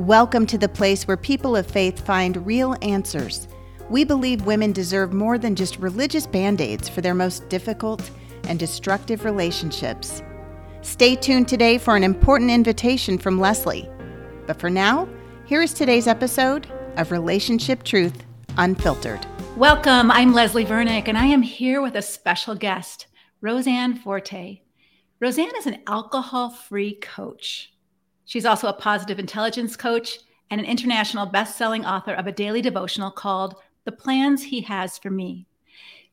Welcome to the place where people of faith find real answers. We believe women deserve more than just religious band aids for their most difficult and destructive relationships. Stay tuned today for an important invitation from Leslie. But for now, here is today's episode of Relationship Truth Unfiltered. Welcome. I'm Leslie Vernick, and I am here with a special guest, Rose Ann Forte. Rose Ann is an alcohol free coach. She's also a positive intelligence coach and an international best selling author of a daily devotional called The Plans He Has for Me.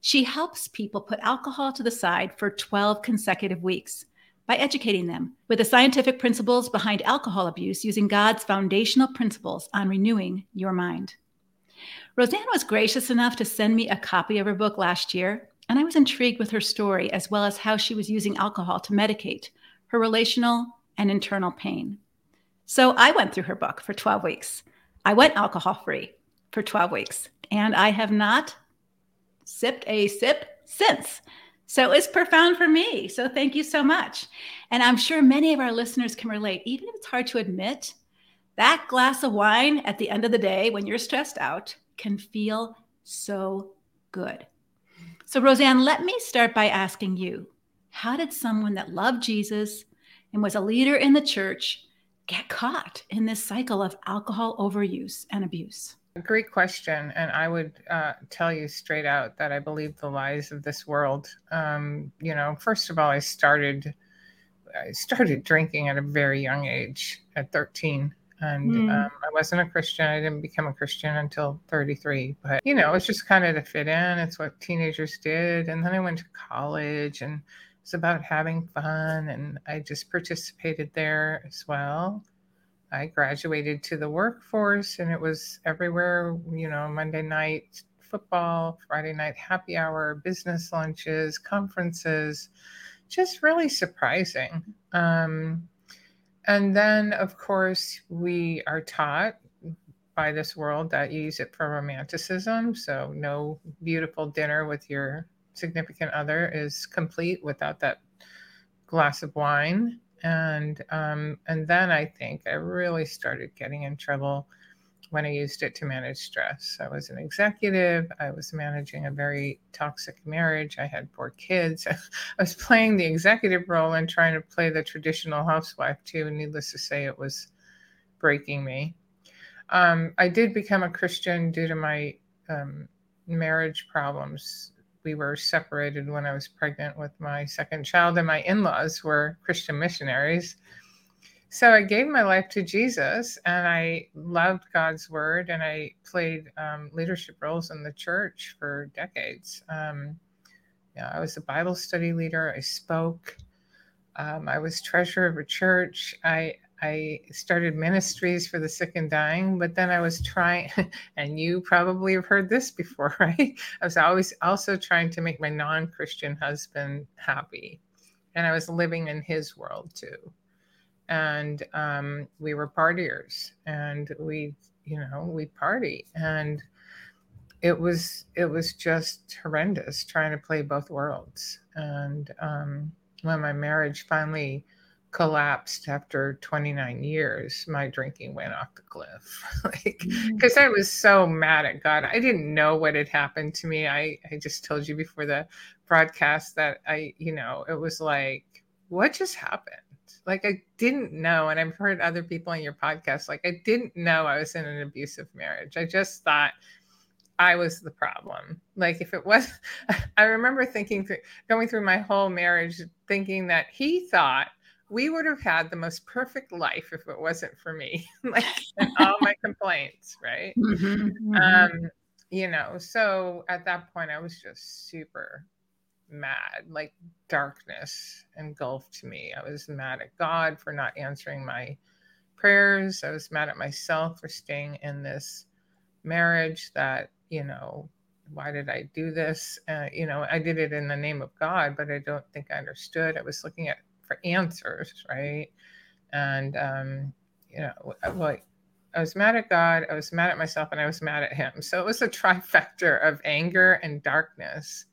She helps people put alcohol to the side for 12 consecutive weeks by educating them with the scientific principles behind alcohol abuse using God's foundational principles on renewing your mind. Rose Ann was gracious enough to send me a copy of her book last year, and I was intrigued with her story as well as how she was using alcohol to medicate her relational and internal pain. So I went through her book for 12 weeks. I went alcohol free for 12 weeks, and I have not sipped a sip since. So it's profound for me. So thank you so much. And I'm sure many of our listeners can relate, even if it's hard to admit, that glass of wine at the end of the day when you're stressed out can feel so good. So, Rose Ann, let me start by asking you how did someone that loved Jesus and was a leader in the church get caught in this cycle of alcohol overuse and abuse? Great question. And I would uh, tell you straight out that I believe the lies of this world. Um, you know, first of all, I started. I started drinking at a very young age, at 13 and mm. um, I wasn't a Christian. I didn't become a Christian until 33. But you know, it's just kind of to fit in. It's what teenagers did. And then I went to college, and it's about having fun, and I just participated there as well. I graduated to the workforce, and it was everywhere. You know, Monday night football, Friday night happy hour, business lunches, conferences. Just really surprising. Um, and then, of course, we are taught by this world that you use it for romanticism. So, no beautiful dinner with your significant other is complete without that glass of wine. And um, and then I think I really started getting in trouble when I used it to manage stress. I was an executive. I was managing a very toxic marriage. I had four kids. I was playing the executive role and trying to play the traditional housewife too. Needless to say, it was breaking me. Um, I did become a Christian due to my um, marriage problems we were separated when I was pregnant with my second child, and my in laws were Christian missionaries. So I gave my life to Jesus and I loved God's word and I played um, leadership roles in the church for decades. Um, yeah, I was a Bible study leader, I spoke. Um, I was treasurer of a church. I I started ministries for the sick and dying, but then I was trying, and you probably have heard this before, right? I was always also trying to make my non Christian husband happy. And I was living in his world too. And um, we were partiers and we, you know, we party. And it was, it was just horrendous trying to play both worlds. And um, when my marriage finally, collapsed after 29 years my drinking went off the cliff. Like because mm. i was so mad at god. I didn't know what had happened to me. I i just told you before the broadcast that i you know it was like what just happened? Like i didn't know and i've heard other people on your podcast like i didn't know i was in an abusive marriage. I just thought I was the problem. Like if it was, I remember thinking, going through my whole marriage, thinking that he thought we would have had the most perfect life if it wasn't for me. Like all my complaints right? Mm-hmm, mm-hmm. um you know so at that point i was just super mad like darkness engulfed me. I was mad at god for not answering my prayers. I was mad at myself for staying in this marriage that you know why did i do this? Uh, you know i did it in the name of god but i don't think i understood. I was looking at for answers, right? And um, you know, well, I was mad at God, I was mad at myself, and I was mad at him. So it was a trifecta of anger and darkness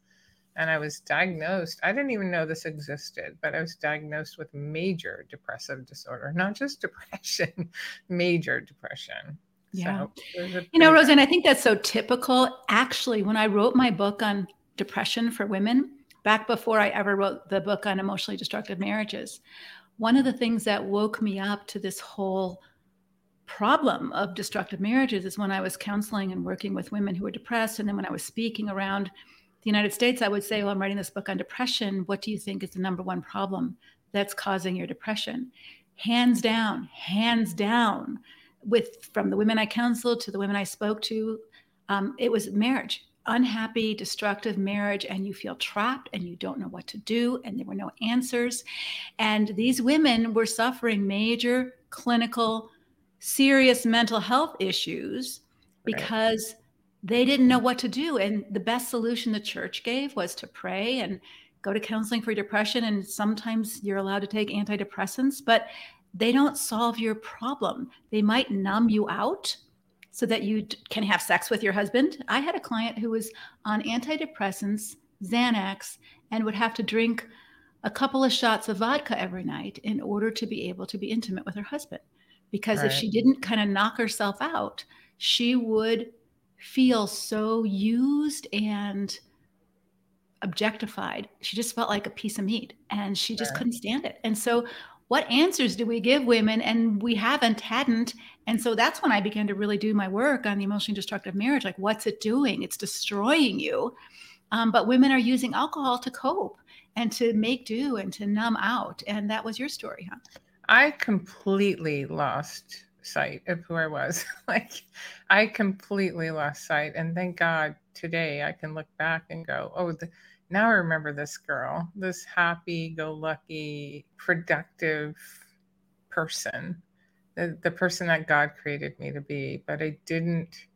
and I was diagnosed. I didn't even know this existed, but I was diagnosed with major depressive disorder, not just depression, major depression. Yeah. So you know, Rose Ann, I think that's so typical. Actually, when I wrote my book on depression for women, back before I ever wrote the book on emotionally destructive marriages, one of the things that woke me up to this whole problem of destructive marriages is when I was counseling and working with women who were depressed. And then when I was speaking around the United States, I would say, Well, I'm writing this book on depression. What do you think is the number one problem that's causing your depression? Hands down, hands down, with from the women I counseled to the women I spoke to, um, it was marriage, unhappy, destructive marriage, and you feel trapped and you don't know what to do, and there were no answers. And these women were suffering major clinical, serious mental health issues because. Right they didn't know what to do. And the best solution the church gave was to pray and go to counseling for depression. And sometimes you're allowed to take antidepressants, but they don't solve your problem. They might numb you out so that you can have sex with your husband. I had a client who was on antidepressants, Xanax, and would have to drink a couple of shots of vodka every night in order to be able to be intimate with her husband. Because right. if she didn't kind of knock herself out, she would feel so used and objectified. She just felt like a piece of meat and she just couldn't stand it. And so, what answers do we give women? And we haven't, hadn't. And so that's when I began to really do my work on the emotionally destructive marriage. Like, what's it doing? It's destroying you. Um, but women are using alcohol to cope and to make do and to numb out. And that was your story, huh? I completely lost sight of who I was. like I completely lost sight. And thank God today I can look back and go, oh, the, now I remember this girl, this happy go lucky, productive person, the, the person that God created me to be. But I didn't.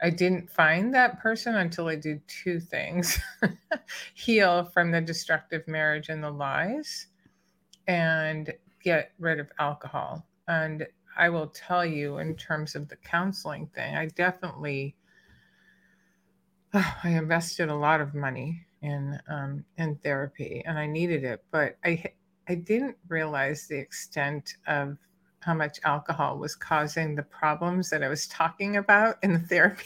I didn't find that person until I did two things heal from the destructive marriage and the lies and get rid of alcohol. And I will tell you in terms of the counseling thing, I definitely I invested a lot of money in um, in therapy, and I needed it, but I I didn't realize the extent of how much alcohol was causing the problems that I was talking about in the therapy.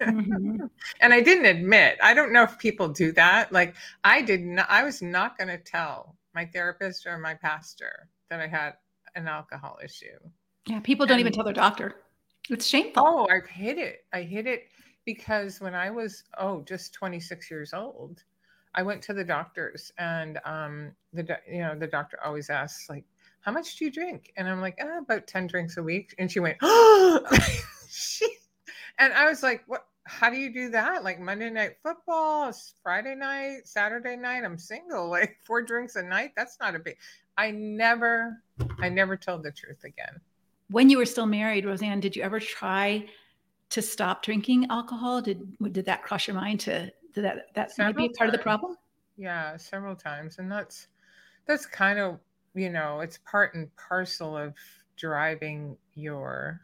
Mm-hmm. and I didn't admit. I don't know if people do that. Like I did not. I was not going to tell my therapist or my pastor that I had an alcohol issue. Yeah, people don't and, even tell their doctor. It's shameful. Oh, I hid it. I hid it because when I was oh just 26 years old, I went to the doctors and um the you know the doctor always asks like how much do you drink? And I'm like, oh, about 10 drinks a week. And she went, oh, and I was like, what? How do you do that? Like Monday night football, Friday night, Saturday night, I'm single, like four drinks a night. That's not a big, I never, I never told the truth again when you were still married, Rose Ann, did you ever try to stop drinking alcohol? Did did that cross your mind to that that several might be part times. of the problem? Yeah, several times, and that's that's kind of you know it's part and parcel of driving your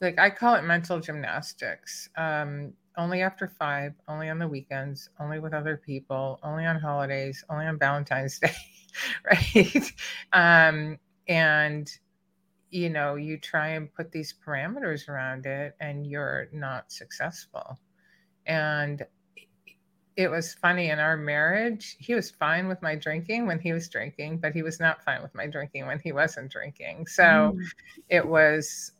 like I call it mental gymnastics. Um, only after five, only on the weekends, only with other people, only on holidays, only on Valentine's Day, right? Um, and you know you try and put these parameters around it and you're not successful and it was funny in our marriage he was fine with my drinking when he was drinking but he was not fine with my drinking when he wasn't drinking so mm. it was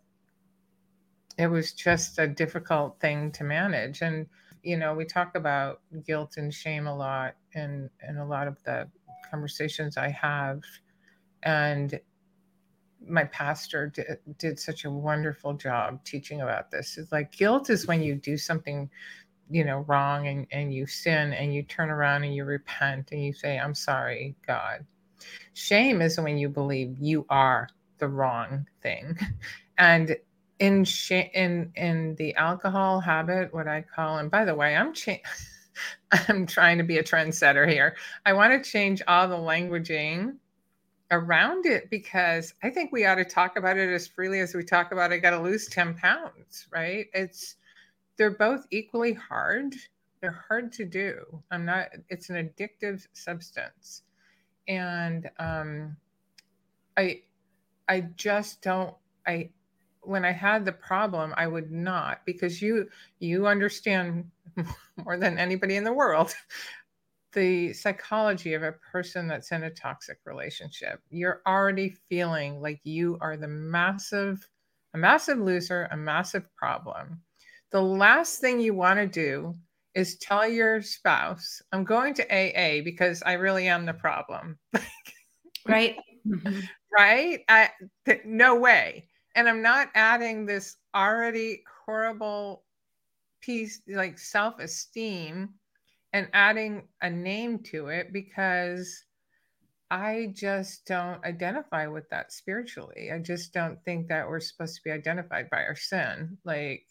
it was just a difficult thing to manage and you know we talk about guilt and shame a lot in in a lot of the conversations i have and my pastor did, did such a wonderful job teaching about this. It's like guilt is when you do something, you know, wrong and, and you sin and you turn around and you repent and you say, I'm sorry, God. Shame is when you believe you are the wrong thing. And in sh- in in the alcohol habit, what I call, and by the way, I'm cha- I'm trying to be a trendsetter here. I want to change all the languaging around it because I think we ought to talk about it as freely as we talk about I got to lose 10 pounds, right? It's they're both equally hard they're hard to do. I'm not, it's an addictive substance. And um, I, I just don't, I, when I had the problem, I would not because you, you understand more than anybody in the world the psychology of a person that's in a toxic relationship. You're already feeling like you are the massive, a massive loser, a massive problem. The last thing you want to do is tell your spouse, I'm going to AA because I really am the problem. right. Right. I, th- no way. And I'm not adding this already horrible piece like self esteem and adding a name to it because I just don't identify with that spiritually. I just don't think that we're supposed to be identified by our sin. Like,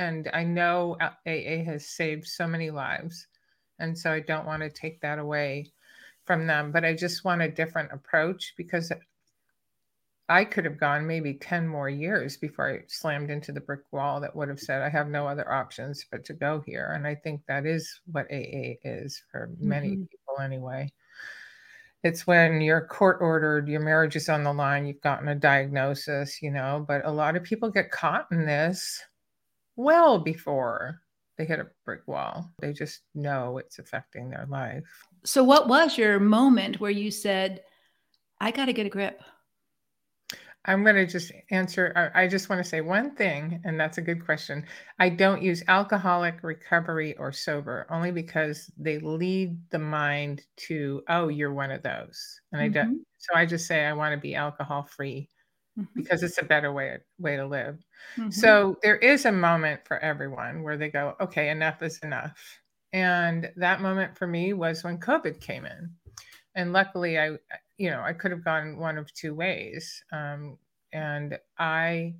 and I know AA has saved so many lives. And so I don't want to take that away from them, but I just want a different approach because I could have gone maybe 10 more years before I slammed into the brick wall that would have said, I have no other options but to go here. And I think that is what AA is for many mm-hmm. people anyway. It's when you're court ordered, your marriage is on the line, you've gotten a diagnosis, you know, but a lot of people get caught in this well before they hit a brick wall. They just know it's affecting their life. So, what was your moment where you said, I got to get a grip? I'm going to just answer. I just want to say one thing, and that's a good question. I don't use alcoholic, recovery, or sober only because they lead the mind to, oh, you're one of those. And mm-hmm. I don't. So I just say I want to be alcohol free mm-hmm. because it's a better way, way to live. Mm-hmm. So there is a moment for everyone where they go, okay, enough is enough. And that moment for me was when COVID came in. And luckily, I, you know, I could have gone one of two ways. Um, and I,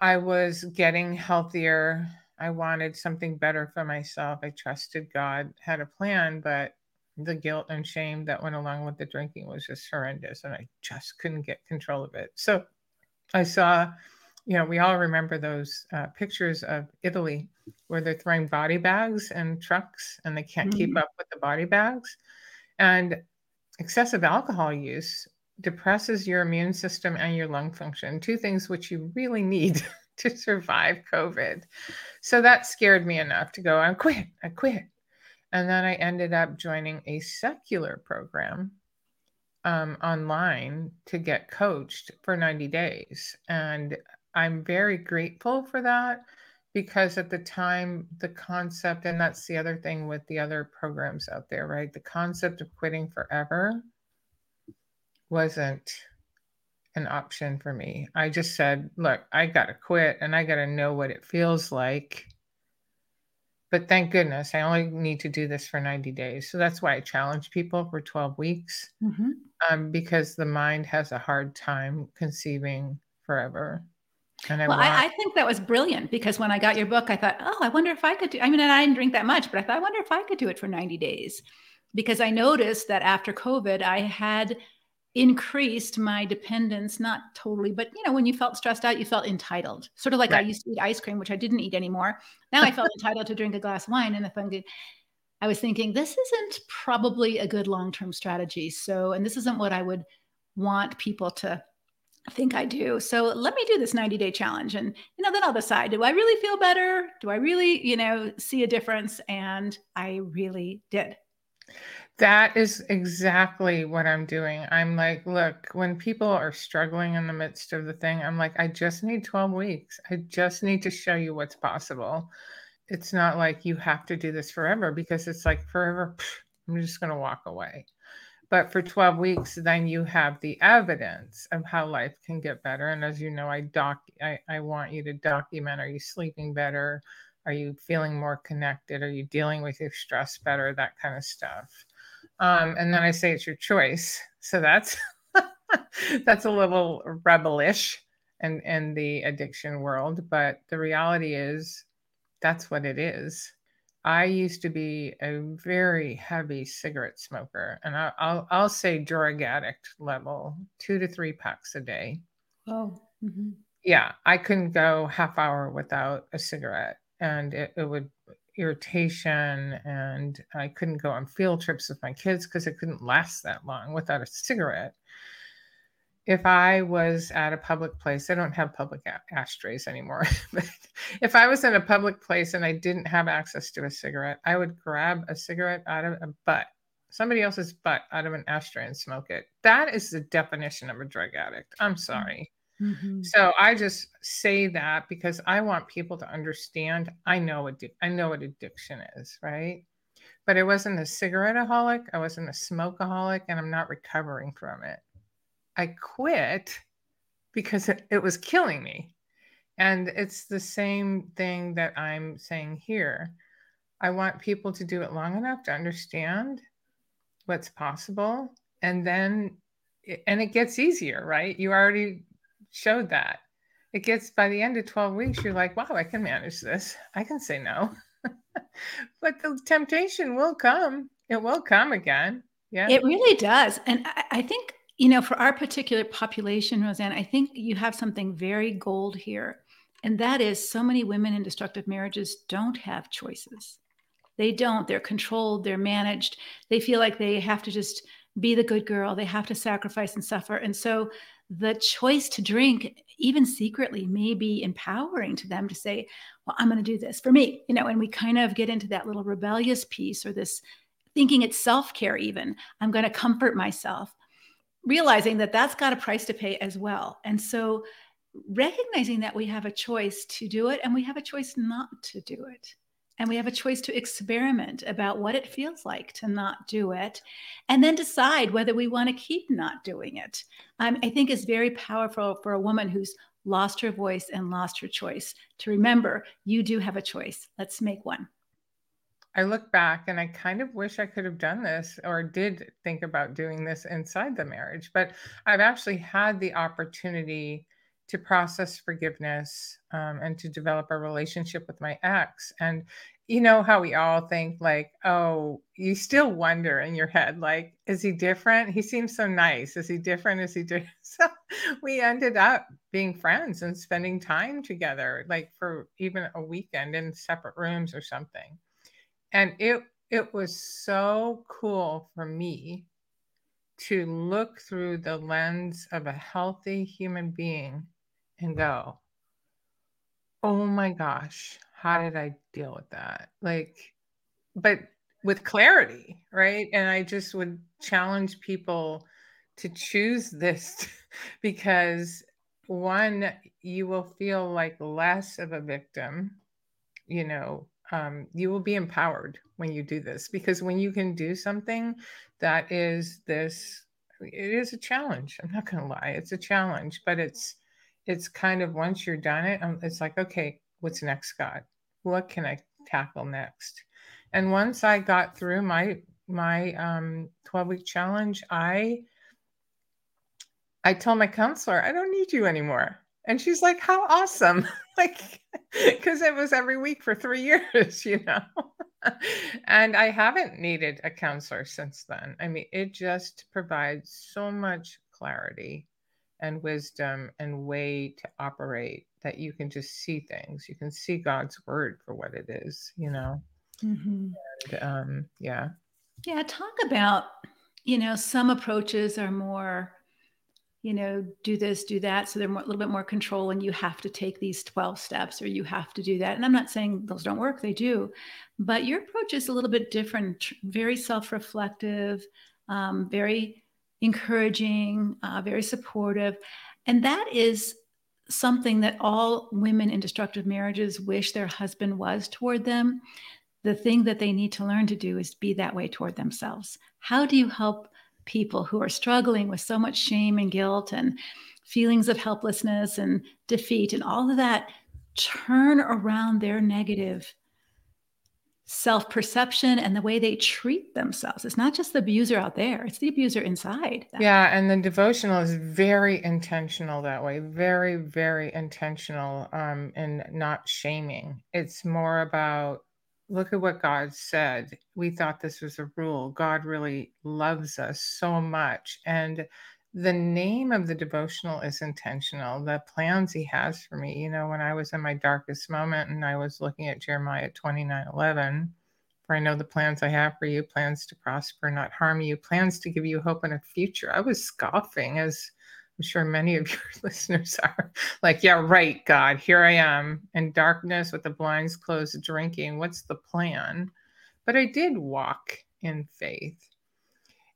I was getting healthier. I wanted something better for myself. I trusted God had a plan, but the guilt and shame that went along with the drinking was just horrendous. And I just couldn't get control of it. So I saw, you know, we all remember those uh, pictures of Italy where they're throwing body bags and trucks and they can't mm-hmm. keep up with the body bags. And excessive alcohol use depresses your immune system and your lung function, two things which you really need to survive COVID. So that scared me enough to go, I quit, I quit. And then I ended up joining a secular program um, online to get coached for 90 days. And I'm very grateful for that because at the time the concept and that's the other thing with the other programs out there right the concept of quitting forever wasn't an option for me i just said look i got to quit and i got to know what it feels like but thank goodness i only need to do this for 90 days so that's why i challenge people for 12 weeks mm-hmm. um, because the mind has a hard time conceiving forever and I well, want... I, I, think that was brilliant because when I got your book, I thought, oh, I wonder if I could do. I mean, and I didn't drink that much, but I thought, I wonder if I could do it for 90 days, because I noticed that after COVID, I had increased my dependence, not totally, but you know, when you felt stressed out, you felt entitled. Sort of like right. I used to eat ice cream, which I didn't eat anymore. Now I felt entitled to drink a glass of wine, and if I'm good. I was thinking this isn't probably a good long-term strategy. So, and this isn't what I would want people to think I do. So let me do this 90 day challenge. And, you know, then I'll decide do I really feel better? Do I really, you know, see a difference? And I really did. That is exactly what I'm doing. I'm like, look, when people are struggling in the midst of the thing, I'm like, I just need 12 weeks. I just need to show you what's possible. It's not like you have to do this forever because it's like forever, I'm just going to walk away. But for 12 weeks, then you have the evidence of how life can get better. And as you know, I doc I, I want you to document are you sleeping better? Are you feeling more connected? Are you dealing with your stress better? That kind of stuff. Um, and then I say it's your choice. So that's that's a little rebellish in, in the addiction world. But the reality is that's what it is. I used to be a very heavy cigarette smoker, and I, will I'll say drug addict level, two to three packs a day. Oh, mm-hmm. yeah, I couldn't go half hour without a cigarette, and it, it would irritation and I couldn't go on field trips with my kids because it couldn't last that long without a cigarette. If I was at a public place, I don't have public ashtrays anymore, but if I was in a public place and I didn't have access to a cigarette, I would grab a cigarette out of a butt, somebody else's butt out of an ashtray and smoke it. That is the definition of a drug addict. I'm mm. sorry. Mm-hmm. So I just say that because I want people to understand. I know what I know what addiction is, right? But I wasn't a cigarette cigaretteaholic. I wasn't a smokeaholic, and I'm not recovering from it. I quit because it, it was killing me, and it's the same thing that I'm saying here. I want people to do it long enough to understand what's possible, and then and it gets easier, right? You already showed that. It gets by the end of 12 weeks, you're like, wow, I can manage this. I can say no. but the temptation will come. It will come again. Yeah. It really does. And I, I think, you know, for our particular population, Rose Ann, I think you have something very gold here. And that is so many women in destructive marriages don't have choices. They don't. They're controlled, they're managed. They feel like they have to just be the good girl. They have to sacrifice and suffer. And so the choice to drink, even secretly, may be empowering to them to say, Well, I'm going to do this for me, you know, and we kind of get into that little rebellious piece or this thinking it's self care, even. I'm going to comfort myself, realizing that that's got a price to pay as well. And so recognizing that we have a choice to do it and we have a choice not to do it and we have a choice to experiment about what it feels like to not do it and then decide whether we want to keep not doing it. Um, i think is very powerful for a woman who's lost her voice and lost her choice to remember you do have a choice. Let's make one. I look back and i kind of wish i could have done this or did think about doing this inside the marriage but i've actually had the opportunity to process forgiveness um, and to develop a relationship with my ex. And you know how we all think, like, oh, you still wonder in your head, like, is he different? He seems so nice. Is he different? Is he different? So we ended up being friends and spending time together, like for even a weekend in separate rooms or something. And it it was so cool for me to look through the lens of a healthy human being and go, oh my gosh, how did I deal with that? Like, but with clarity, right? And I just would challenge people to choose this because one, you will feel like less of a victim, you know, um, you will be empowered when you do this because when you can do something that is this, it is a challenge. I'm not going to lie, it's a challenge, but it's, it's kind of once you're done it, um, it's like, okay, what's next, God? What can I tackle next? And once I got through my my um 12 week challenge, I I told my counselor, I don't need you anymore. And she's like, How awesome. like, because it was every week for three years, you know. and I haven't needed a counselor since then. I mean, it just provides so much clarity and wisdom and way to operate that you can just see things. You can see God's word for what it is, you know? Mm-hmm. And, um, yeah. Yeah. Talk about, you know, some approaches are more, you know, do this, do that. So they're more, a little bit more control and you have to take these 12 steps or you have to do that. And I'm not saying those don't work, they do. But your approach is a little bit different, very self reflective, um, very encouraging, uh, very supportive. And that is something that all women in destructive marriages wish their husband was toward them. The thing that they need to learn to do is be that way toward themselves. How do you help people who are struggling with so much shame and guilt and feelings of helplessness and defeat and all of that turn around their negative self perception and the way they treat themselves. It's not just the abuser out there, it's the abuser inside. Yeah. And the devotional is very intentional that way, very, very intentional um, and not shaming. It's more about look at what God said. We thought this was a rule. God really loves us so much. And the name of the devotional is intentional. The plans he has for me, you know, when I was in my darkest moment and I was looking at Jeremiah 29 11, for I know the plans I have for you, plans to prosper, not harm you, plans to give you hope and a future. I was scoffing, as I'm sure many of your listeners are. Like, yeah, right, God, here I am in darkness with the blinds closed, drinking. What's the plan? But I did walk in faith.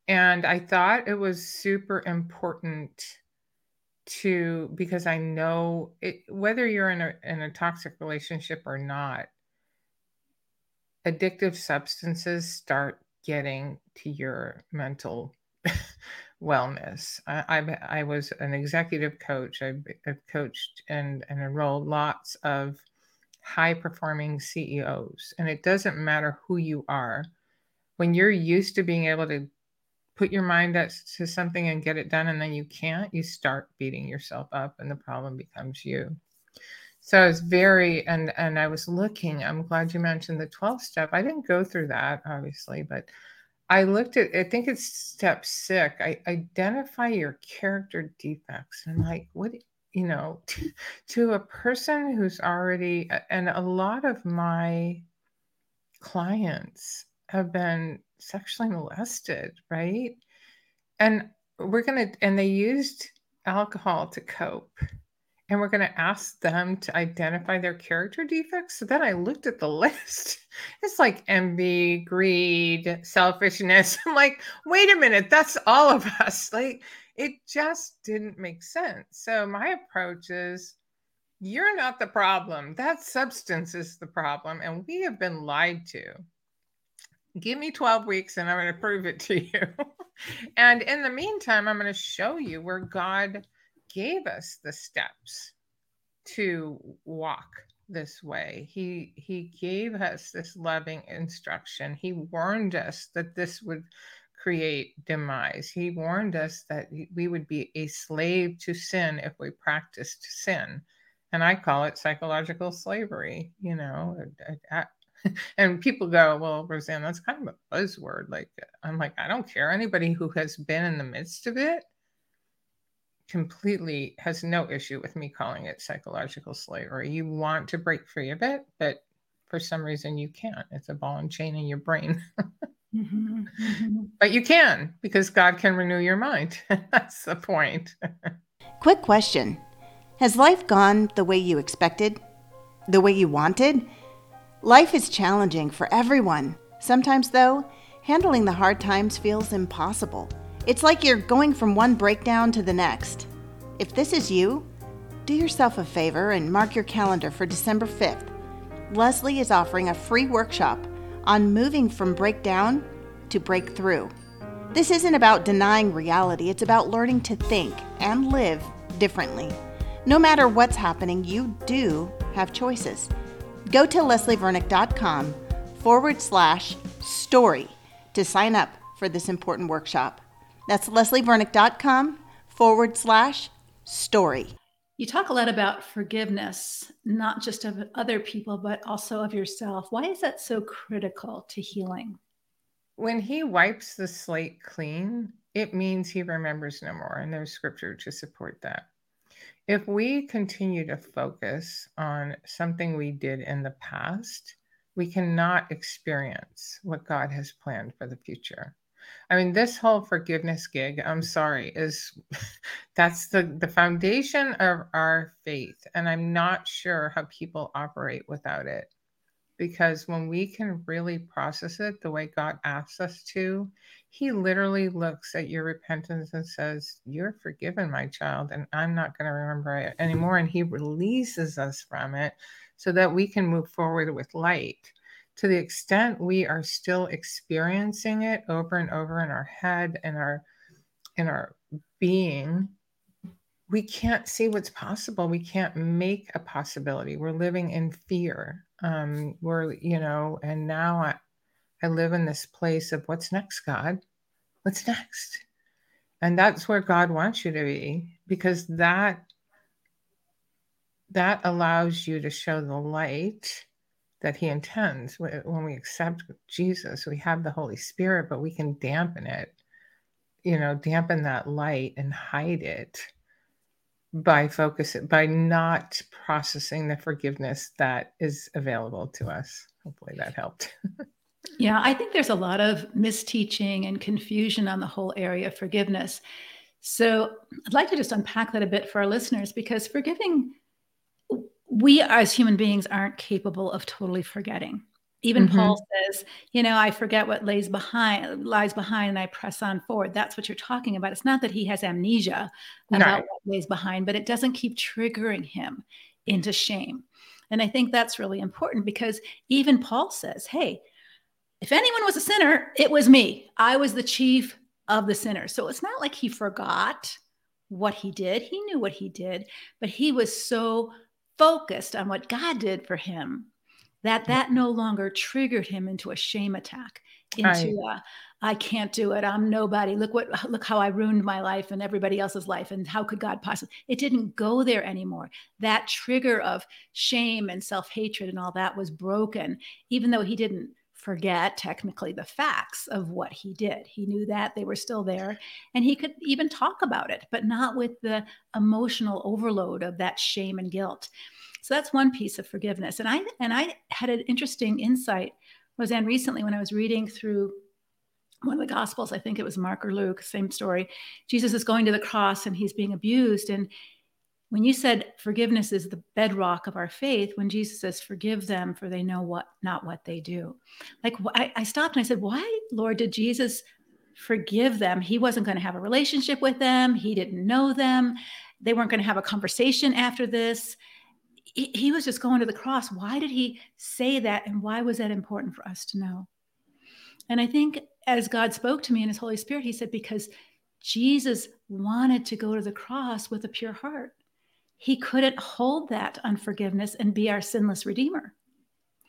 And I thought it was super important to, because I know it, whether you're in a, in a toxic relationship or not, addictive substances start getting to your mental wellness. I, I, I, was an executive coach. I've, I've coached and, and enrolled lots of high performing CEOs. And it doesn't matter who you are. When you're used to being able to put your mind to something and get it done, and then you can't, you start beating yourself up, and the problem becomes you. So I was very and and I was looking. I'm glad you mentioned the 12 step. I didn't go through that obviously, but I looked at I think it's step six. I identify your character defects and like what you know to a person who's already and a lot of my clients have been sexually molested, right? And we're gonna and they used alcohol to cope and we're going to ask them to identify their character defects. So then I looked at the list. It's like envy, greed, selfishness. I'm like, wait a minute, that's all of us. Like, it just didn't make sense. So my approach is you're not the problem. That substance is the problem. And we have been lied to. Give me 12 weeks and I'm going to prove it to you. and in the meantime, I'm going to show you where God gave us the steps to walk this way. He he gave us this loving instruction. He warned us that this would create demise. He warned us that we would be a slave to sin if we practiced sin. And I call it psychological slavery, you know. And people go, well, Rose Ann, that's kind of a buzzword. Like, I'm like, I don't care. Anybody who has been in the midst of it completely has no issue with me calling it psychological slavery. You want to break free of it, but for some reason you can't. It's a ball and chain in your brain. mm-hmm, mm-hmm. But you can because God can renew your mind. That's the point. Quick question Has life gone the way you expected? The way you wanted? Life is challenging for everyone. Sometimes, though, handling the hard times feels impossible. It's like you're going from one breakdown to the next. If this is you, do yourself a favor and mark your calendar for December 5th. Leslie is offering a free workshop on moving from breakdown to breakthrough. This isn't about denying reality, it's about learning to think and live differently. No matter what's happening, you do have choices. Go to leslievernick.com forward slash story to sign up for this important workshop. That's leslievernick.com forward slash story. You talk a lot about forgiveness, not just of other people, but also of yourself. Why is that so critical to healing? When he wipes the slate clean, it means he remembers no more. And there's scripture to support that. If we continue to focus on something we did in the past, we cannot experience what God has planned for the future. I mean, this whole forgiveness gig, I'm sorry, is that's the, the foundation of our faith. And I'm not sure how people operate without it. Because when we can really process it the way God asks us to, He literally looks at your repentance and says, You're forgiven, my child, and I'm not going to remember it anymore. And He releases us from it so that we can move forward with light. To the extent we are still experiencing it over and over in our head and our in our being we can't see what's possible. We can't make a possibility. We're living in fear um we're you know and now i i live in this place of what's next god? What's next? And that's where god wants you to be because that that allows you to show the light that he intends. When we accept Jesus, we have the Holy Spirit, but we can dampen it you know, dampen that light and hide it by focusing by not processing the forgiveness that is available to us. Hopefully that helped. yeah, I think there's a lot of misteaching and confusion on the whole area of forgiveness. So I'd like to just unpack that a bit for our listeners because forgiving, we as human beings aren't capable of totally forgetting. Even mm-hmm. Paul says, you know, I forget what lays behind, lies behind, and I press on forward. That's what you're talking about. It's not that he has amnesia about no. what lays behind, but it doesn't keep triggering him into shame. And I think that's really important because even Paul says, hey, if anyone was a sinner, it was me. I was the chief of the sinners. So it's not like he forgot what he did. He knew what he did, but he was so focused on what God did for him that that no longer triggered him into a shame attack into I, a, I can't do it. I'm nobody. Look what look how i ruined my life and everybody else's life and how could god possibly it didn't go there anymore. That trigger of shame and self-hatred and all that was broken even though he didn't forget technically the facts of what he did. He knew that they were still there and he could even talk about it but not with the emotional overload of that shame and guilt so that's one piece of forgiveness. And I and I had an interesting insight, Rose Ann, recently when I was reading through one of the gospels, I think it was Mark or Luke, same story. Jesus is going to the cross and he's being abused. And when you said forgiveness is the bedrock of our faith, when Jesus says, forgive them for they know what not what they do. Like I, I stopped and I said, Why, Lord, did Jesus forgive them? He wasn't going to have a relationship with them, he didn't know them, they weren't going to have a conversation after this he, he was just going to the cross. Why did he say that? And why was that important for us to know? And I think as God spoke to me in his Holy Spirit, he said, because Jesus wanted to go to the cross with a pure heart. He couldn't hold that unforgiveness and be our sinless redeemer.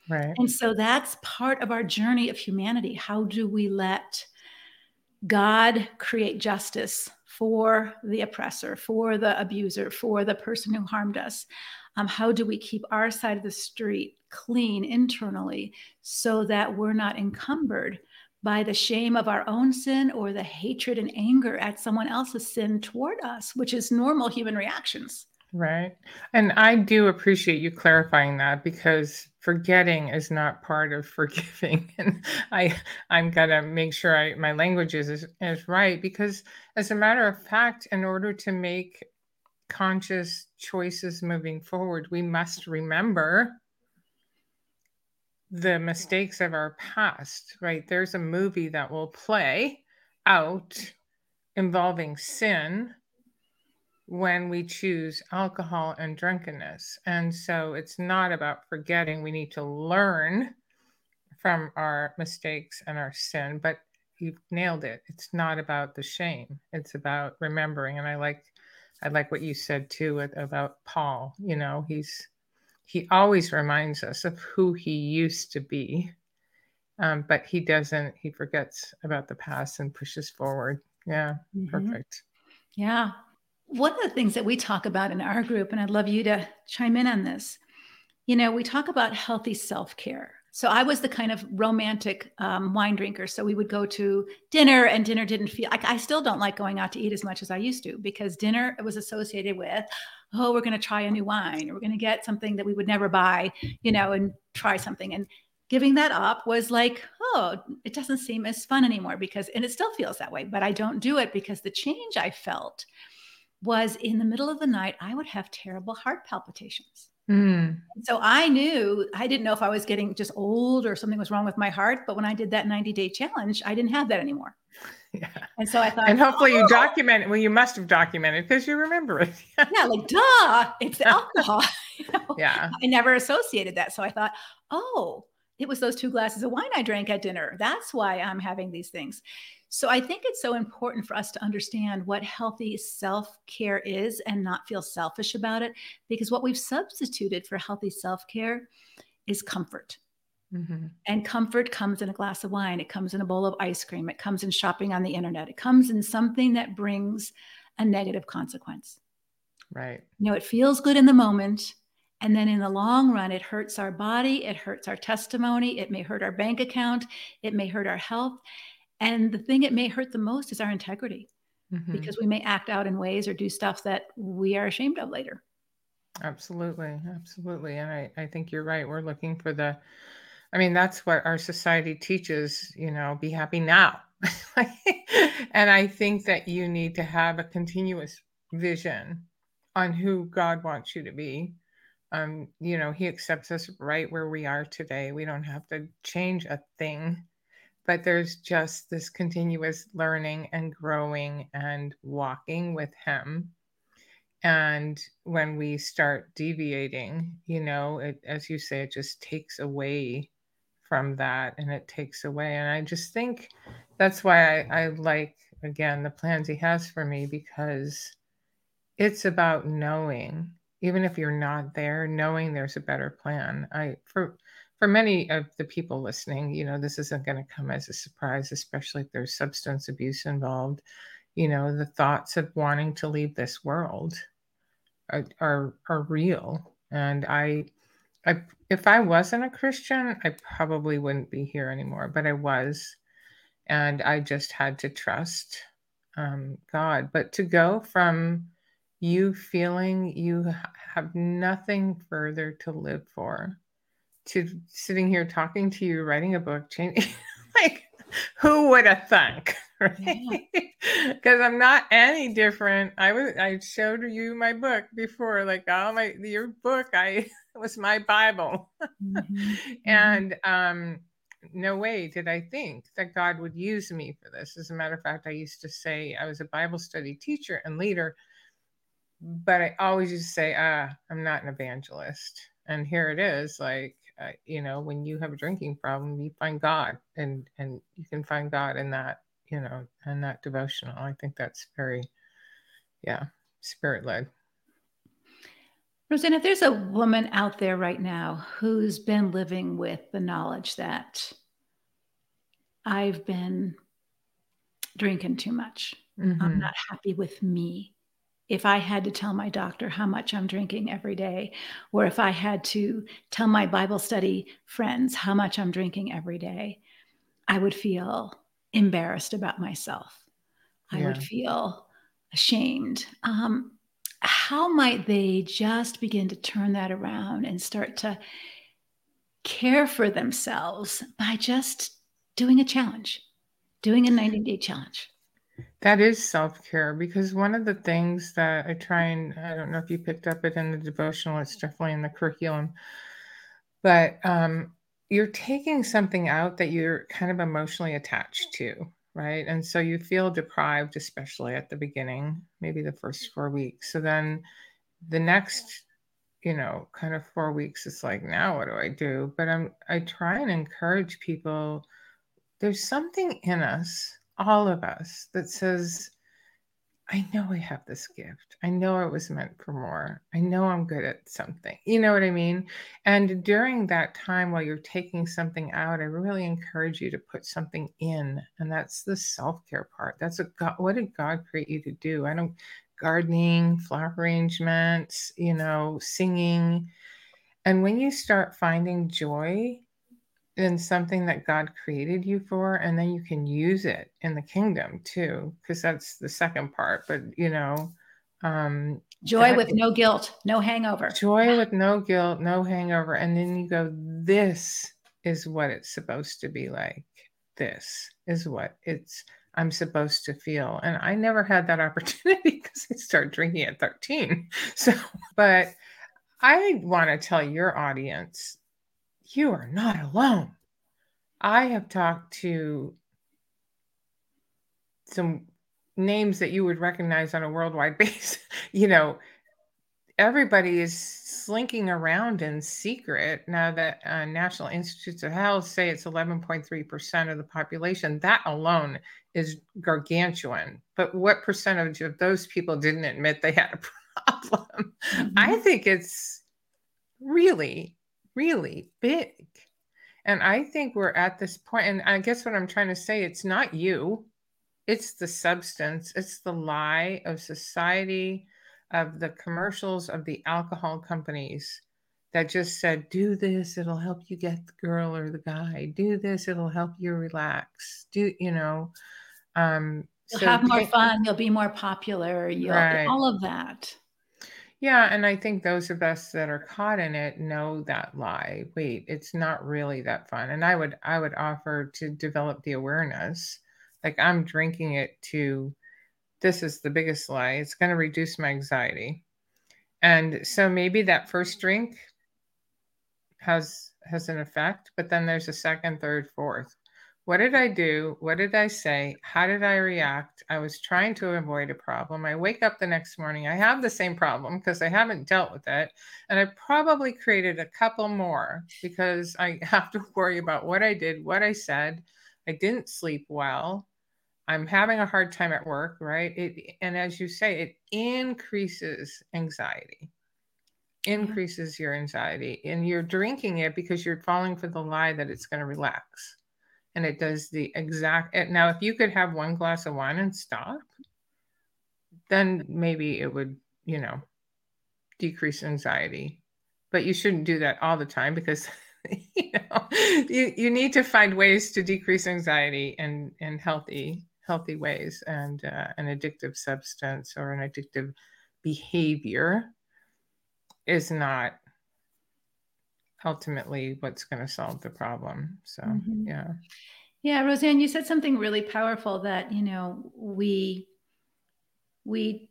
Right. And so that's part of our journey of humanity. How do we let God create justice for the oppressor, for the abuser, for the person who harmed us? um, how do we keep our side of the street clean internally so that we're not encumbered by the shame of our own sin or the hatred and anger at someone else's sin toward us, which is normal human reactions. Right. And I do appreciate you clarifying that because forgetting is not part of forgiving. And I I'm gonna make sure I my language is, is, is right because as a matter of fact, in order to make conscious choices moving forward, we must remember the mistakes of our past, right? There's a movie that will play out involving sin when we choose alcohol and drunkenness. And so it's not about forgetting. We need to learn from our mistakes and our sin, but you've nailed it. It's not about the shame, it's about remembering. And I like I like what you said too about Paul. You know, he's he always reminds us of who he used to be, um, but he doesn't. He forgets about the past and pushes forward. Yeah, mm-hmm. perfect. Yeah, one of the things that we talk about in our group, and I'd love you to chime in on this. You know, we talk about healthy self care so I was the kind of romantic um, wine drinker. So we would go to dinner, and dinner didn't feel like I still don't like going out to eat as much as I used to because dinner was associated with, oh, we're going to try a new wine, or we're going to get something that we would never buy, you know, and try something. And giving that up was like, oh, it doesn't seem as fun anymore because, and it still feels that way, but I don't do it because the change I felt was in the middle of the night, I would have terrible heart palpitations. Mm. So I knew I didn't know if I was getting just old or something was wrong with my heart. But when I did that 90 day challenge, I didn't have that anymore. Yeah. And so I thought, and hopefully oh. you document it. Well, you must have documented because you remember it. yeah, like duh, it's the alcohol. you know? Yeah. I never associated that. So I thought, oh, it was those two glasses of wine I drank at dinner. That's why I'm having these things. So I think it's so important for us to understand what healthy self care is and not feel selfish about it, because what we've substituted for healthy self care is comfort. Mm-hmm. And comfort comes in a glass of wine, it comes in a bowl of ice cream, it comes in shopping on the internet, it comes in something that brings a negative consequence. Right. You know, it feels good in the moment. And then in the long run, it hurts our body, it hurts our testimony, it may hurt our bank account, it may hurt our health. And the thing it may hurt the most is our integrity Mhm. because we may act out in ways or do stuff that we are ashamed of later. Absolutely, absolutely. And I, I think you're right. We're looking for the, I mean, that's what our society teaches, you know, be happy now. and I think that you need to have a continuous vision on who God wants you to be. Um, you know, He accepts us right where we are today. We don't have to change a thing, but there's just this continuous learning and growing and walking with Him. And when we start deviating you know it, as you say it just takes away from that and it takes away. And i just think that's why I, I like again the plans he has for me because it's about knowing even if you're not there knowing there's a better plan. I for for many of the people listening you know this isn't going to come as a surprise especially if there's substance abuse involved. You know the thoughts of wanting to leave this world are are, are real. And i i if i wasn't a christian i probably wouldn't be here anymore but i was. And i just had to trust um, god. But to go from you feeling you have nothing further to live for to sitting here talking to you writing a book changing like who would have thunk right? Because i'm not any different. I was i showed you my book before like oh my your book i was my bible. Mm-hmm. and um no way did i think that god would use me for this. As a matter of fact i used to say i was a bible study teacher and leader but i always used to say ah i'm not an evangelist. And here it is like uh, you know when you have a drinking problem you find god and and you can find god in that you know and that devotional. I think that's very yeah spirit led Rose Ann, if there's a woman out there right now who's been living with the knowledge that I've been drinking too much, mm-hmm. I'm not happy with me, if I had to tell my doctor how much I'm drinking every day, or if I had to tell my Bible study friends how much I'm drinking every day, I would feel embarrassed about myself. I would feel ashamed. Um, how might they just begin to turn that around and start to care for themselves by just doing a challenge, doing a 90 day challenge? That is self care because one of the things that I try and I don't know if you picked up it in the devotional, it's definitely in the curriculum, but um, you're taking something out that you're kind of emotionally attached to, right? And so you feel deprived, especially at the beginning, maybe the first four weeks. So then the next, you know, kind of four weeks, it's like, now what do I do? But I'm, I try and encourage people. There's something in us all of us that says, I know I have this gift. I know it was meant for more. I know I'm good at something. You know what I mean? And during that time while you're taking something out, I really encourage you to put something in. And that's the self care part. That's a God, what did God create you to do? I don't gardening, flower arrangements, you know, singing. And when you start finding joy in something that God created you for, and then you can use it in the kingdom too, because that's the second part. But you know, um, joy with no guilt, no hangover. Joy with no guilt, no hangover, and then you go, "This is what it's supposed to be like. This is what it's." I'm supposed to feel. And I never had that opportunity because I started drinking at 13. So, but I want to tell your audience you are not alone. I have talked to some names that you would recognize on a worldwide basis. you know, everybody is slinking around in secret now that uh, National Institutes of Health say it's 11.3% of the population. That alone is gargantuan. But what percentage of those people didn't admit they had a problem? Mm-hmm. I think it's really really big. And I think we're at this point, and I guess what I'm trying to say, it's not you, it's the substance, it's the lie of society, of the commercials, of the alcohol companies that just said, do this, it'll help you get the girl or the guy. Do this, it'll help you relax. Do, you know, um, you'll so have more fun, you'll be more popular, you'll right. all of that. Yeah, and I think those of us that are caught in it know that lie. Wait, it's not really that fun. And I would I would offer to develop the awareness. Like I'm drinking it to this is the biggest lie. It's going to reduce my anxiety. And so maybe that first drink has has an effect, but then there's a second, third, fourth. What did I do? What did I say? How did I react? I was trying to avoid a problem. I wake up the next morning. I have the same problem because I haven't dealt with it. And I probably created a couple more because I have to worry about what I did, what I said. I didn't sleep well. I'm having a hard time at work, right? It, and as you say, it increases anxiety, increases your anxiety. And you're drinking it because you're falling for the lie that it's going to relax and it does the exact now if you could have one glass of wine and stop then maybe it would you know decrease anxiety. But you shouldn't do that all the time because you know you, you need to find ways to decrease anxiety in in healthy healthy ways and uh, an addictive substance or an addictive behavior is not ultimately what's going to solve the problem. So, mm-hmm. yeah. Yeah, Rose Ann, you said something really powerful that, you know, we we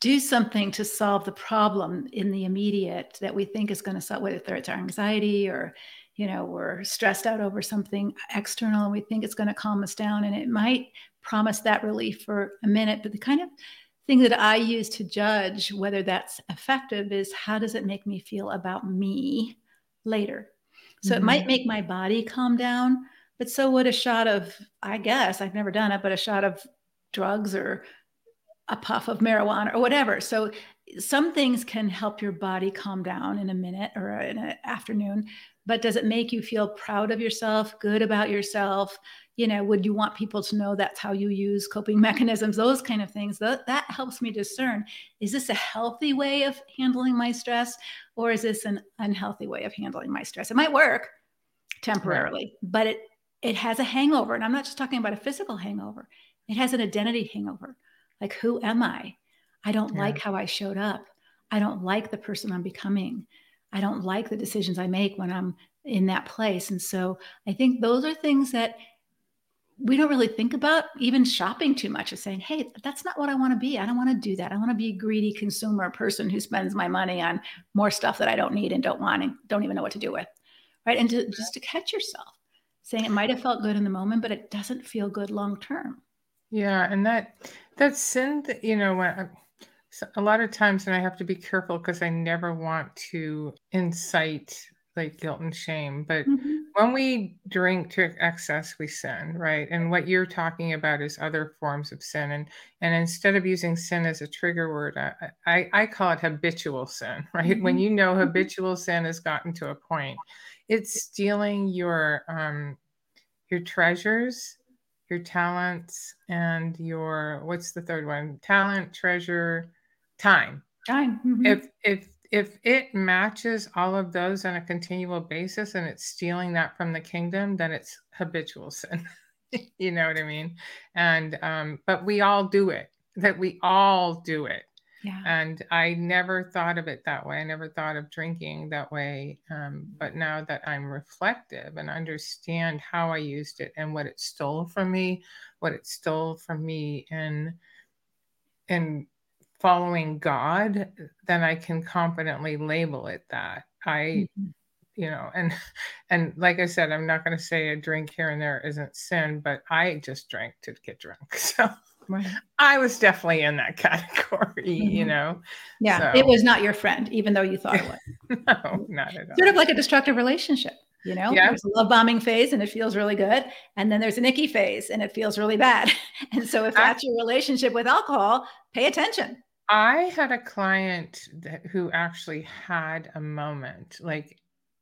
do something to solve the problem in the immediate that we think is going to solve whether it's our anxiety or you know we're stressed out over something external and we think it's going to calm us down and it might promise that relief for a minute but the kind of thing that i use to judge whether that's effective is how does it make me feel about me later. So mm-hmm. it might make my body calm down, but so would a shot of, I guess, I've never done it, but a shot of drugs or a puff of marijuana or whatever. So some things can help your body calm down in a minute or in an afternoon, but does it make you feel proud of yourself, good about yourself? You know, would you want people to know that's how you use coping mechanisms? Those kind of things. That, that helps me discern is this a healthy way of handling my stress or is this an unhealthy way of handling my stress? It might work temporarily, right. but it it has a hangover. And I'm not just talking about a physical hangover. It has an identity hangover. Like who am I? I don't yeah. like how I showed up. I don't like the person I'm becoming. I don't like the decisions I make when I'm in that place. And so I think those are things that we don't really think about even shopping too much is saying, hey, that's not what I want to be. I don't want to do that. I want to be a greedy consumer person who spends my money on more stuff that I don't need and don't want and don't even know what to do with. Right. And to, just to catch yourself saying it might have felt good in the moment, but it doesn't feel good long term. Yeah. And that, that sin, you know, when uh, a lot of times, and I have to be careful because I never want to incite like guilt and shame. But mm-hmm. when we drink to excess, we sin, right? And what you're talking about is other forms of sin. And and instead of using sin as a trigger word, I I, I call it habitual sin, right? Mm-hmm. When you know mm-hmm. habitual sin has gotten to a point, it's stealing your um your treasures, your talents, and your what's the third one? Talent, treasure, time. Time. Mm-hmm. If if if it matches all of those on a continual basis and it's stealing that from the kingdom, then it's habitual sin. you know what I mean? And um, but we all do it. That we all do it. Yeah. And I never thought of it that way. I never thought of drinking that way. Um, but now that I'm reflective and understand how I used it and what it stole from me, what it stole from me in in following God, then I can confidently label it that. I, mm-hmm. you know, and and like I said, I'm not going to say a drink here and there isn't sin, but I just drank to get drunk. So right. I was definitely in that category, mm-hmm. you know. Yeah, so. it was not your friend, even though you thought it was. no, not at all. Sort of like a destructive relationship. You know, yeah. there's a love bombing phase and it feels really good. And then there's an icky phase and it feels really bad. And so if that's I, your relationship with alcohol, pay attention. I had a client that, who actually had a moment, like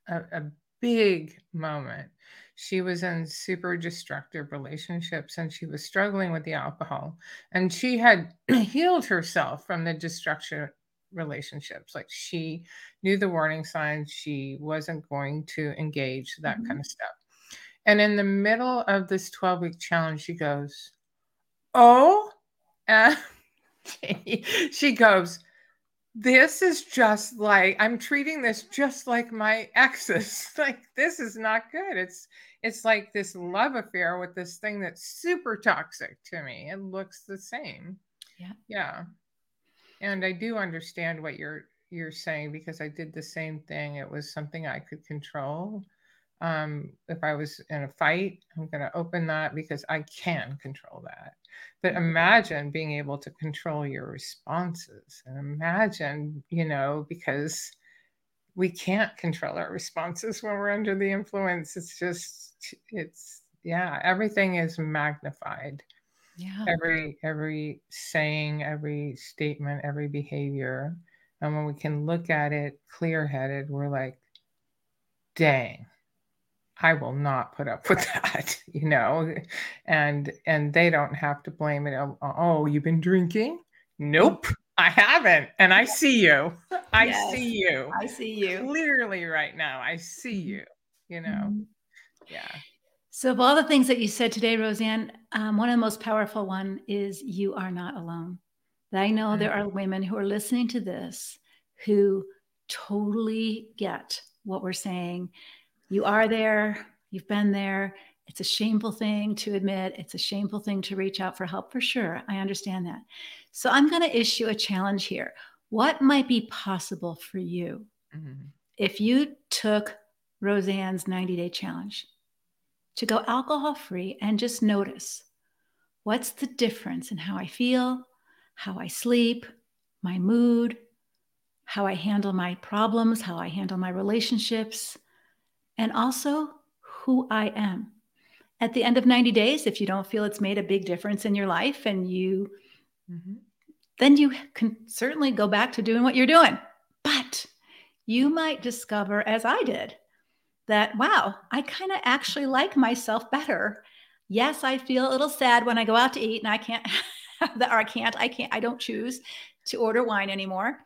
a, a big moment. She was in super destructive relationships and she was struggling with the alcohol. And she had healed herself from the destruction relationships. Like she knew the warning signs, she wasn't going to engage, that mm-hmm. kind of stuff. And in the middle of this 12 week challenge, she goes, Oh, she goes, This is just like I'm treating this just like my exes. like this is not good. It's it's like this love affair with this thing that's super toxic to me. It looks the same. Yeah. Yeah. And I do understand what you're you're saying because I did the same thing. It was something I could control. Um, if I was in a fight, I'm going to open that because I can control that. But imagine being able to control your responses and imagine, you know, because we can't control our responses when we're under the influence. It's just, it's, yeah, everything is magnified. Yeah. Every, every saying, every statement, every behavior. And when we can look at it clear headed, we're like, dang, I will not put up with that, you know, and and they don't have to blame it. Oh, oh you've been drinking? Nope, I haven't, and I see you. I yes, see you. I see you clearly right now. I see mm-hmm. you. You know, mm-hmm. yeah. So, of all the things that you said today, Rose Ann, um, one of the most powerful one is you are not alone. I know mm-hmm. there are women who are listening to this who totally get what we're saying you are there, you've been there. It's a shameful thing to admit. It's a shameful thing to reach out for help for sure. I understand that. So I'm going to issue a challenge here. What might be possible for you mm-hmm. if you took Rose Ann's 90 day challenge to go alcohol free and just notice what's the difference in how I feel, how I sleep, my mood, how I handle my problems, how I handle my relationships, and also who I am. At the end of 90 days, if you don't feel it's made a big difference in your life and you, mm-hmm. then you can certainly go back to doing what you're doing. But you might discover, as I did, that wow, I kind of actually like myself better. Yes, I feel a little sad when I go out to eat and I can't, or I can't, I can't, I don't choose to order wine anymore.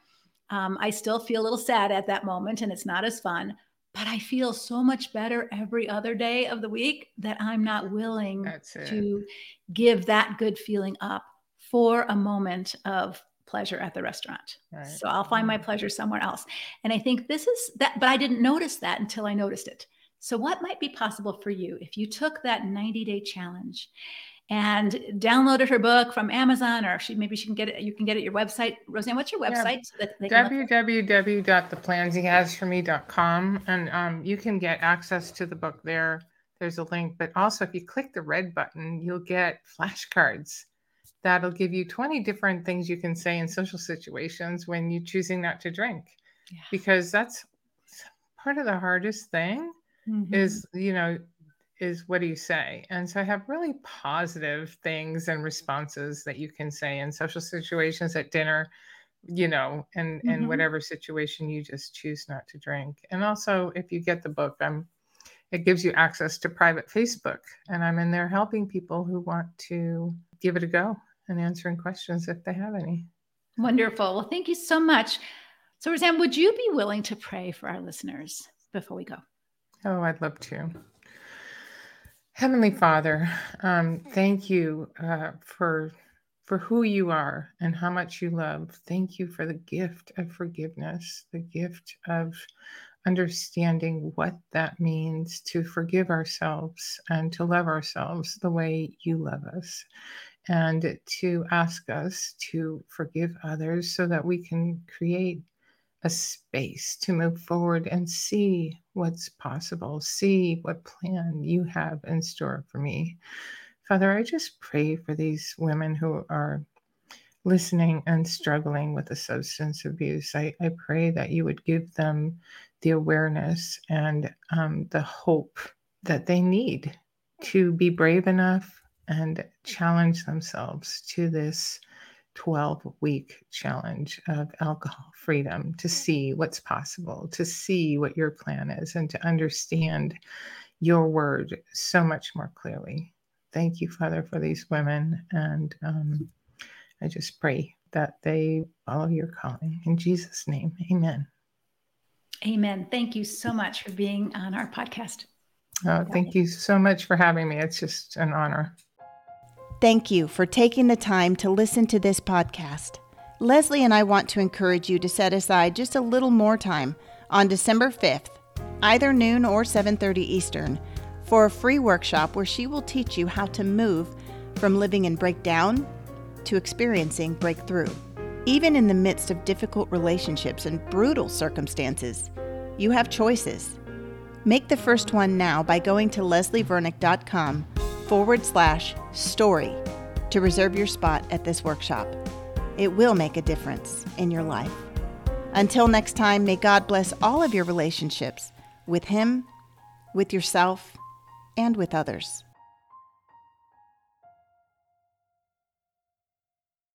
Um, I still feel a little sad at that moment and it's not as fun but I feel so much better every other day of the week that I'm not willing to give that good feeling up for a moment of pleasure at the restaurant. Right. So I'll find my mm. pleasure somewhere else. And I think this is that, but I didn't notice that until I noticed it. So, what might be possible for you if you took that 90 day challenge and downloaded her book from Amazon, or she maybe she can get it. You can get it at your website. Rose Ann, what's your website? Yeah. So www.theplansihasforme.com, and um, you can get access to the book there. There's a link, but also if you click the red button, you'll get flashcards that'll give you 20 different things you can say in social situations when you're choosing not to drink, yeah. because that's part of the hardest thing. Mm-hmm. Is you know is what do you say? And so I have really positive things and responses that you can say in social situations at dinner, you know, and mm-hmm. and whatever situation you just choose not to drink. And also if you get the book, I'm it gives you access to private Facebook and I'm in there helping people who want to give it a go and answering questions if they have any. Wonderful. Well, thank you so much. So, Rose Ann, would you be willing to pray for our listeners before we go? Oh, I'd love to. Heavenly Father, um, thank you uh, for for who you are and how much you love. Thank you for the gift of forgiveness, the gift of understanding what that means to forgive ourselves and to love ourselves the way you love us, and to ask us to forgive others so that we can create a space to move forward and see what's possible, see what plan you have in store for me. Father, I just pray for these women who are listening and struggling with the substance abuse. I, I pray that you would give them the awareness and um, the hope that they need to be brave enough and challenge themselves to this 12 week challenge of alcohol freedom to see what's possible, to see what your plan is, and to understand your word so much more clearly. Thank you, Father, for these women. And um, I just pray that they follow your calling. In Jesus' name, amen. Amen. Thank you so much for being on our podcast. Oh, thank you so much for having me. It's just an honor. Thank you for taking the time to listen to this podcast. Leslie and I want to encourage you to set aside just a little more time on December 5th, either noon or 7:30 Eastern, for a free workshop where she will teach you how to move from living in breakdown to experiencing breakthrough. Even in the midst of difficult relationships and brutal circumstances, you have choices. Make the first one now by going to leslievernick.com forward slash story to reserve your spot at this workshop. It will make a difference in your life. Until next time, may God bless all of your relationships with Him, with yourself, and with others.